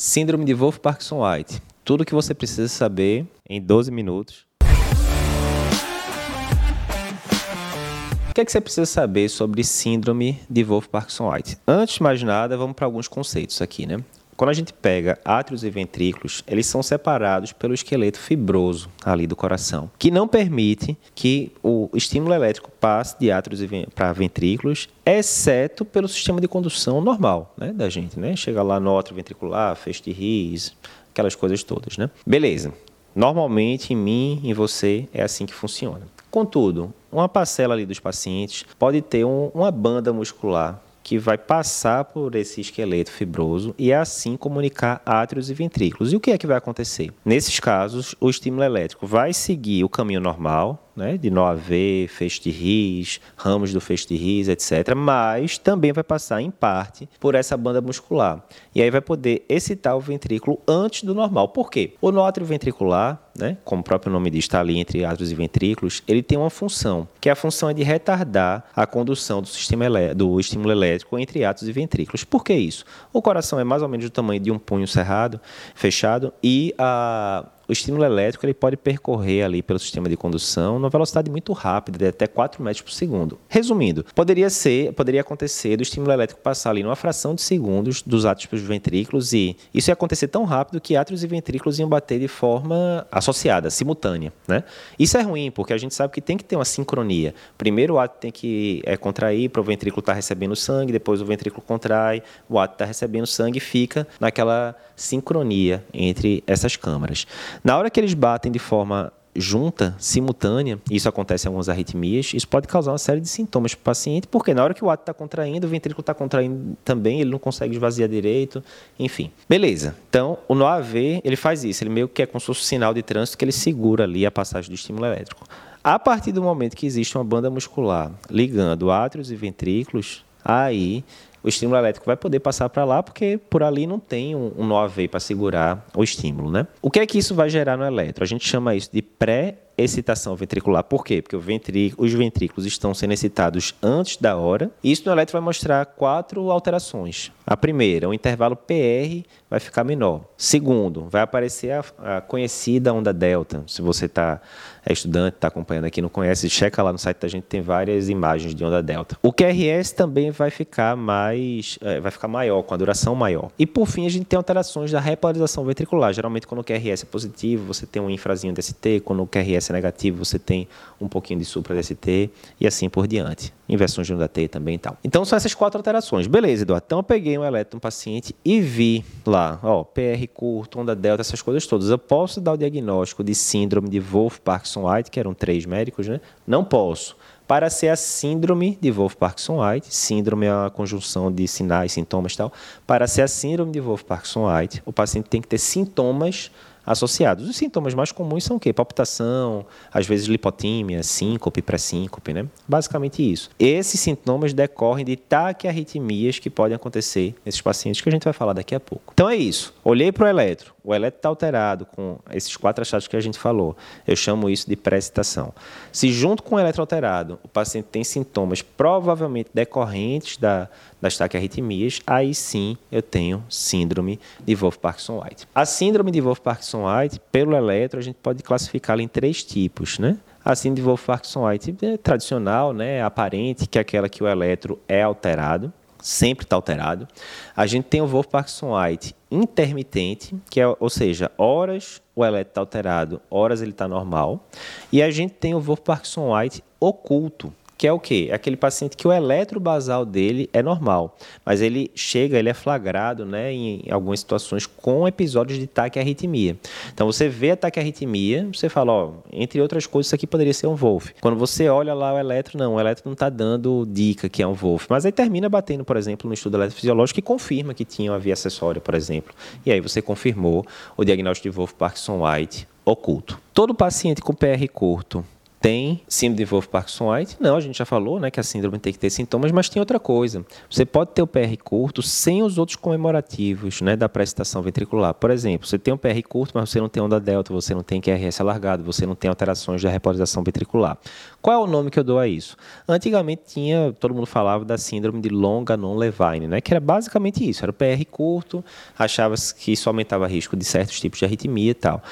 Síndrome de Wolff-Parkinson-White. Tudo o que você precisa saber em 12 minutos. O que, é que você precisa saber sobre síndrome de Wolff-Parkinson-White? Antes de mais nada, vamos para alguns conceitos aqui, né? Quando a gente pega átrios e ventrículos, eles são separados pelo esqueleto fibroso ali do coração, que não permite que o estímulo elétrico passe de átrios para ventrículos, exceto pelo sistema de condução normal né, da gente. Né? Chega lá no átrio ventricular, feixe de Ries, aquelas coisas todas. Né? Beleza. Normalmente, em mim, em você, é assim que funciona. Contudo, uma parcela ali dos pacientes pode ter um, uma banda muscular que vai passar por esse esqueleto fibroso e assim comunicar átrios e ventrículos. E o que é que vai acontecer? Nesses casos, o estímulo elétrico vai seguir o caminho normal, né, de nó AV, feixe de ris, ramos do feixe de etc. Mas também vai passar, em parte, por essa banda muscular. E aí vai poder excitar o ventrículo antes do normal. Por quê? O nótrio ventricular, né, como o próprio nome diz, está ali entre átrios e ventrículos, ele tem uma função, que é a função é de retardar a condução do, sistema do estímulo elétrico entre átrios e ventrículos. Por que isso? O coração é mais ou menos do tamanho de um punho cerrado, fechado, e a o estímulo elétrico ele pode percorrer ali pelo sistema de condução numa velocidade muito rápida, de até 4 metros por segundo. Resumindo, poderia ser, poderia acontecer do estímulo elétrico passar ali numa fração de segundos dos átrios para os ventrículos e isso ia acontecer tão rápido que átrios e ventrículos iam bater de forma associada, simultânea, né? Isso é ruim porque a gente sabe que tem que ter uma sincronia. Primeiro o átrio tem que é, contrair para o ventrículo estar tá recebendo sangue, depois o ventrículo contrai, o átrio está recebendo sangue e fica naquela sincronia entre essas câmaras. Na hora que eles batem de forma junta, simultânea, isso acontece em algumas arritmias, isso pode causar uma série de sintomas para o paciente, porque na hora que o ato está contraindo, o ventrículo está contraindo também, ele não consegue esvaziar direito, enfim. Beleza. Então, o NOAV, ele faz isso, ele meio que é como um sinal de trânsito que ele segura ali a passagem do estímulo elétrico. A partir do momento que existe uma banda muscular ligando átrios e ventrículos, aí o estímulo elétrico vai poder passar para lá, porque por ali não tem um, um para segurar o estímulo. Né? O que é que isso vai gerar no eletro? A gente chama isso de pré excitação ventricular. Por quê? Porque os ventrículos estão sendo excitados antes da hora. E isso no eletro vai mostrar quatro alterações. A primeira, o intervalo PR vai ficar menor. Segundo, vai aparecer a, a conhecida onda delta. Se você está é estudante, está acompanhando aqui, não conhece, checa lá no site da gente, tem várias imagens de onda delta. O QRS também vai ficar mais, é, vai ficar maior, com a duração maior. E por fim, a gente tem alterações da repolarização ventricular. Geralmente, quando o QRS é positivo, você tem um infrazinho DST, quando o QRS é negativo, você tem um pouquinho de supra DST e assim por diante. Inversões de onda T também e tal. Então são essas quatro alterações. Beleza, Eduardo. Então eu peguei um elétron um paciente e vi lá, ó, PR curto, onda delta, essas coisas todas. Eu posso dar o diagnóstico de síndrome de Wolff-Parkinson-White, que eram três médicos, né? Não posso para ser a síndrome de Wolff-Parkinson-White, síndrome é a conjunção de sinais, sintomas e tal, para ser a síndrome de Wolff-Parkinson-White, o paciente tem que ter sintomas associados. Os sintomas mais comuns são o quê? Palpitação, às vezes lipotímia, síncope, pré-síncope, né? Basicamente isso. Esses sintomas decorrem de taquiarritmias que podem acontecer nesses pacientes que a gente vai falar daqui a pouco. Então é isso. Olhei para o eletro, o eletro está alterado com esses quatro achados que a gente falou. Eu chamo isso de pré-excitação. Se junto com o eletro alterado o paciente tem sintomas provavelmente decorrentes da das taquiarritmias, aí sim eu tenho síndrome de Wolff-Parkinson-White. A síndrome de Wolff-Parkinson-White, pelo eletro, a gente pode classificá-la em três tipos, né? A síndrome de Wolff-Parkinson-White é tradicional, né, aparente, que é aquela que o eletro é alterado, sempre está alterado. A gente tem o Wolff-Parkinson-White intermitente, que é, ou seja, horas o eletro está alterado, horas ele está normal. E a gente tem o Wolff-Parkinson-White oculto, que é o quê? É aquele paciente que o eletrobasal dele é normal, mas ele chega, ele é flagrado né, em algumas situações com episódios de taquiarritmia. Então você vê a taquiarritmia, você fala, ó, entre outras coisas, isso aqui poderia ser um Wolf. Quando você olha lá o eletro, não, o eletro não está dando dica que é um Wolf, mas aí termina batendo, por exemplo, no estudo eletrofisiológico e confirma que tinha uma via acessória, por exemplo. E aí você confirmou o diagnóstico de Wolf Parkinson White oculto. Todo paciente com PR curto tem síndrome de Wolff-Parkinson-White? Não, a gente já falou né, que a síndrome tem que ter sintomas, mas tem outra coisa. Você pode ter o PR curto sem os outros comemorativos né, da prestação ventricular. Por exemplo, você tem um PR curto, mas você não tem onda delta, você não tem QRS alargado, você não tem alterações da repolarização ventricular. Qual é o nome que eu dou a isso? Antigamente tinha, todo mundo falava da síndrome de longa non-Levine, né, que era basicamente isso, era o PR curto, achava que isso aumentava risco de certos tipos de arritmia e tal.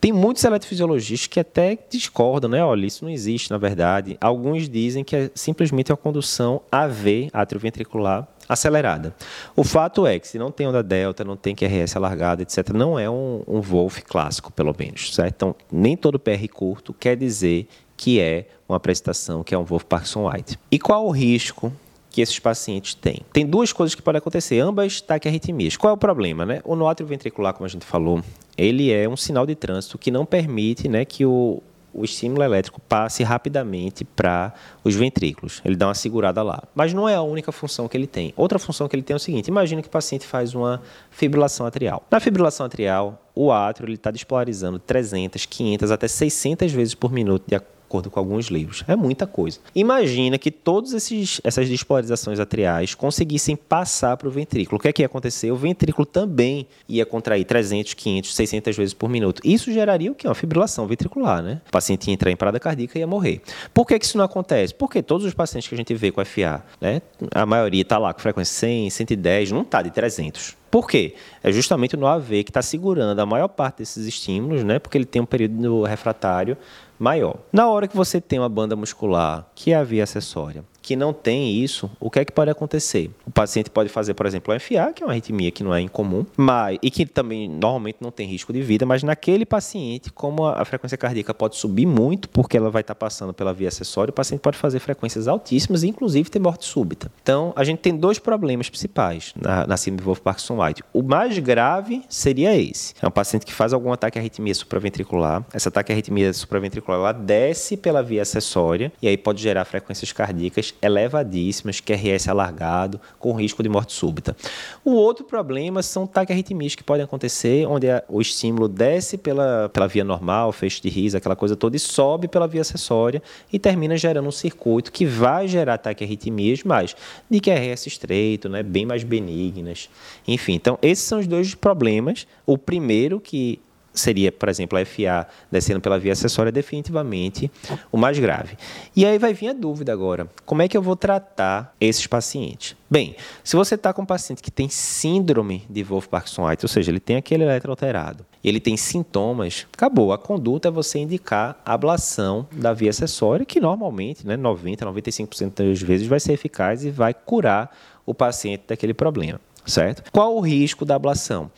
Tem muitos eletrofisiologistas que até discordam, né? Olha, isso não existe, na verdade. Alguns dizem que é simplesmente a condução AV, atrioventricular, acelerada. O fato é que se não tem onda delta, não tem QRS alargada, etc., não é um, um Wolf clássico, pelo menos. Certo? Então, nem todo PR curto quer dizer que é uma prestação que é um Wolf Parkinson White. E qual o risco que esses pacientes têm. Tem duas coisas que podem acontecer, ambas taquiarritmias. Qual é o problema? Né? O nó ventricular, como a gente falou, ele é um sinal de trânsito que não permite né, que o, o estímulo elétrico passe rapidamente para os ventrículos. Ele dá uma segurada lá. Mas não é a única função que ele tem. Outra função que ele tem é o seguinte: imagine que o paciente faz uma fibrilação atrial. Na fibrilação atrial, o átrio está despolarizando 300, 500 até 600 vezes por minuto de acordo acordo com alguns livros. É muita coisa. Imagina que todas essas despolarizações atriais conseguissem passar para o ventrículo. O que é que ia acontecer? O ventrículo também ia contrair 300, 500, 600 vezes por minuto. Isso geraria o quê? Uma fibrilação ventricular, né? O paciente ia entrar em parada cardíaca e ia morrer. Por que, que isso não acontece? Porque todos os pacientes que a gente vê com FA, né? A maioria está lá com frequência 100, 110, não está de 300. Por quê? É justamente no AV que está segurando a maior parte desses estímulos, né? Porque ele tem um período refratário maior. Na hora que você tem uma banda muscular que é a via acessória, que não tem isso, o que é que pode acontecer? O paciente pode fazer, por exemplo, o FA, que é uma arritmia que não é incomum, mas, e que também normalmente não tem risco de vida, mas naquele paciente, como a, frequência cardíaca pode subir muito, porque ela vai estar passando pela via acessória, o paciente pode fazer frequências altíssimas e, inclusive, ter morte súbita. Então, a gente tem dois problemas principais na, na síndrome de Wolff-Parkinson-White. O mais grave seria esse. É um paciente que faz algum ataque à arritmia supraventricular. Essa ataque à arritmia supraventricular, ela desce pela via acessória e aí pode gerar frequências cardíacas elevadíssimas, QRS alargado, com risco de morte súbita. O outro problema são taquiarritmias que podem acontecer, onde o estímulo desce pela, pela via normal, feixe de risa, aquela coisa toda, e sobe pela via acessória e termina gerando um circuito que vai gerar taquiarritmias, mas de QRS estreito, né, bem mais benignas. Enfim, então esses são os dois problemas. O primeiro, que seria, por exemplo, a FA descendo pela via acessória, definitivamente o mais grave. E aí vai vir a dúvida agora: como é que eu vou tratar esses pacientes? Bem, se você está com um paciente que tem síndrome de Wolff-Parkinson-White, ou seja, ele tem aquele eletro alterado, ele tem sintomas, acabou. A conduta é você indicar ablação da via acessória, que normalmente, né, 90, 95% das vezes vai ser eficaz e vai curar o paciente daquele problema, certo? Qual o risco da ablação?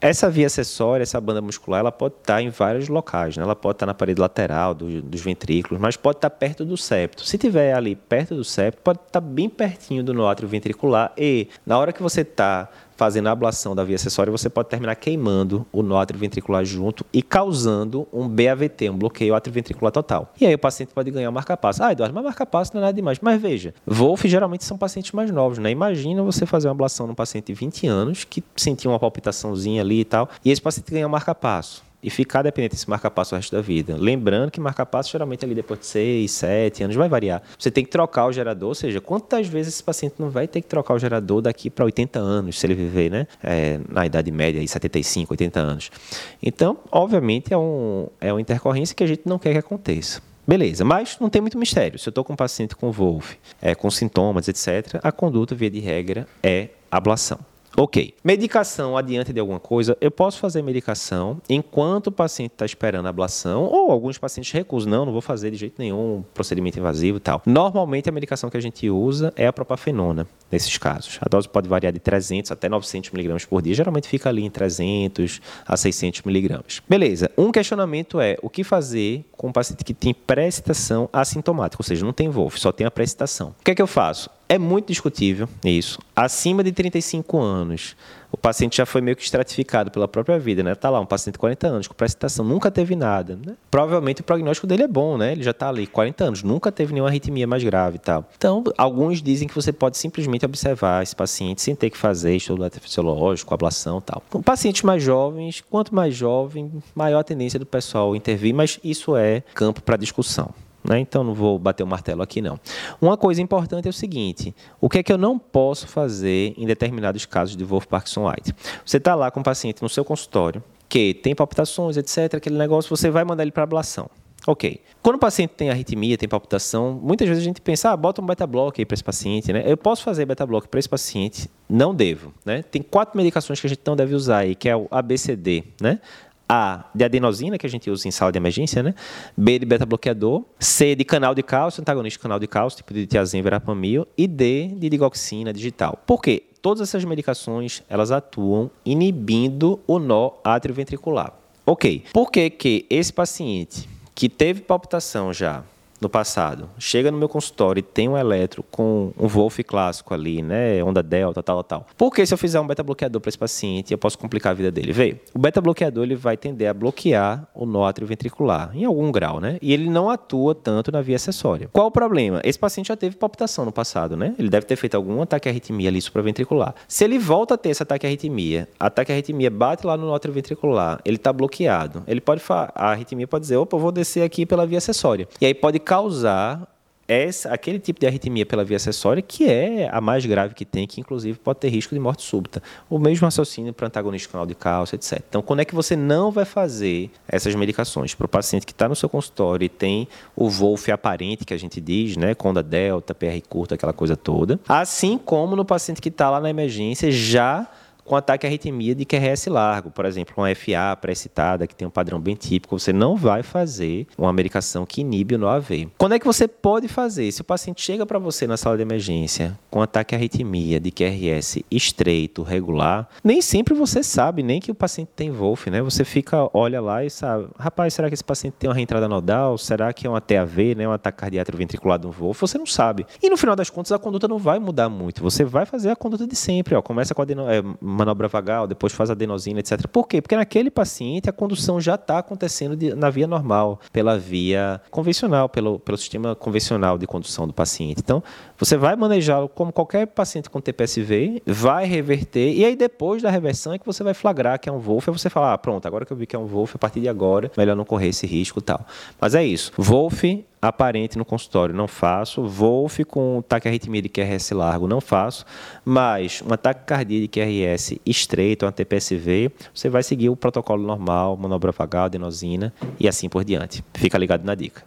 Essa via acessória, essa banda muscular, ela pode estar em vários locais. Né? Ela pode estar na parede lateral do, dos ventrículos, mas pode estar perto do septo. Se tiver ali perto do septo, pode estar bem pertinho do nóatrio ventricular e na hora que você está fazendo a ablação da via acessória, você pode terminar queimando o nó ventricular junto e causando um BAVT, um bloqueio atrioventricular total. E aí o paciente pode ganhar um marca-passo. Ah, Eduardo, mas marca-passo não é nada demais. Mas veja, Wolf geralmente são pacientes mais novos, né? Imagina você fazer uma ablação num paciente de 20 anos que sentia uma palpitaçãozinha ali e tal, e esse paciente ganha um marca-passo e ficar dependente desse marca-passo o resto da vida. Lembrando que marca-passo geralmente ali depois de 6, 7 anos vai variar. Você tem que trocar o gerador, ou seja, quantas vezes esse paciente não vai ter que trocar o gerador daqui para 80 anos, se ele viver, né? É, na idade média, aí, 75, 80 anos. Então, obviamente, é, um, é uma intercorrência que a gente não quer que aconteça. Beleza, mas não tem muito mistério. Se eu estou com um paciente com Wolf, é, com sintomas, etc., a conduta, via de regra, é ablação. Ok. Medicação adiante de alguma coisa, eu posso fazer medicação enquanto o paciente está esperando a ablação, ou alguns pacientes recusam, não, não vou fazer de jeito nenhum procedimento invasivo e tal. Normalmente a medicação que a gente usa é a propafenona, nesses casos. A dose pode variar de 300 até 900 miligramas por dia, geralmente fica ali em 300 a 600 miligramas. Beleza, um questionamento é o que fazer com um paciente que tem pré-excitação assintomática, ou seja, não tem VOLF, só tem a pré-excitação. O que é que eu faço? É muito discutível isso. Acima de 35 anos, o paciente já foi meio que estratificado pela própria vida, né? Tá lá, um paciente de 40 anos, com precipitação, nunca teve nada, né? Provavelmente o prognóstico dele é bom, né? Ele já está ali, 40 anos, nunca teve nenhuma arritmia mais grave e tal. Então, alguns dizem que você pode simplesmente observar esse paciente sem ter que fazer estudo eletrofisiológico, ablação e tal. Com pacientes mais jovens, quanto mais jovem, maior a tendência do pessoal intervir, mas isso é campo para discussão. Né? então não vou bater o martelo aqui não. Uma coisa importante é o seguinte, o que é que eu não posso fazer em determinados casos de Wolff Parkinson White? Você está lá com o paciente no seu consultório, que tem palpitações, etc., aquele negócio, você vai mandar ele para ablação. Ok. Quando o paciente tem arritmia, tem palpitação, muitas vezes a gente pensa, ah, bota um beta-block aí para esse paciente, né? Eu posso fazer beta-block para esse paciente? Não devo, né? Tem quatro medicações que a gente não deve usar aí, que é o ABCD, né? A de adenosina, que a gente usa em sala de emergência, né? B de beta-bloqueador. C de canal de cálcio, antagonista de canal de cálcio, tipo de tiazem, verapamil. E D de digoxina digital. Por quê? Todas essas medicações, elas atuam inibindo o nó atrioventricular. Ok. Por que que esse paciente que teve palpitação já no passado, chega no meu consultório e tem um eletro com um Wolf clássico ali, né, onda delta, tal, tal. Porque se eu fizer um beta bloqueador para esse paciente, eu posso complicar a vida dele. Vê, o beta bloqueador ele vai tender a bloquear o nó ventricular em algum grau, né? E ele não atua tanto na via acessória. Qual o problema? Esse paciente já teve palpitação no passado, né? Ele deve ter feito algum ataque arritmia ali supraventricular. Se ele volta a ter esse ataque arritmia, ataque arritmia bate lá no nó ventricular, ele está bloqueado. Ele pode a arritmia pode dizer, opa, eu vou descer aqui pela via acessória. E aí pode causar essa, aquele tipo de arritmia pela via acessória, que é a mais grave que tem, que inclusive pode ter risco de morte súbita. O mesmo raciocínio para antagonista canal de cálcio, etc. Então, quando é que você não vai fazer essas medicações? Para o paciente que está no seu consultório e tem o Wolf aparente, que a gente diz, né? Conda delta, PR curta, aquela coisa toda. Assim como no paciente que está lá na emergência já com ataque arritmia de QRS largo, por exemplo, uma FA pré-excitada, que tem um padrão bem típico, você não vai fazer uma medicação que inibe o NOAV. Quando é que você pode fazer? Se o paciente chega para você na sala de emergência com ataque arritmia de QRS estreito, regular, nem sempre você sabe nem que o paciente tem Wolf, né? Você fica, olha lá e sabe, rapaz, será que esse paciente tem uma reentrada nodal? Será que é uma TAV, né? Um ataque cardíaco ventricular do Wolf? Você não sabe. E no final das contas, a conduta não vai mudar muito. Você vai fazer a conduta de sempre, ó. Começa com a manobra vagal, depois faz adenosina, etc. Por quê? Porque naquele paciente a condução já está acontecendo de, na via normal, pela via convencional, pelo, pelo sistema convencional de condução do paciente. Então, você vai manejá-lo como qualquer paciente com TPSV, vai reverter, e aí depois da reversão é que você vai flagrar que é um Wolf, e você fala, ah, pronto, agora que eu vi que é um Wolf, a partir de agora, melhor não correr esse risco e tal. Mas é isso. Wolf aparente no consultório, não faço. Wolf com taquiarritmia de QRS largo, não faço. Mas um ataque cardíaco de QRS estreito, uma TPSV, você vai seguir o protocolo normal, manobra vagal, adenosina e assim por diante. Fica ligado na dica.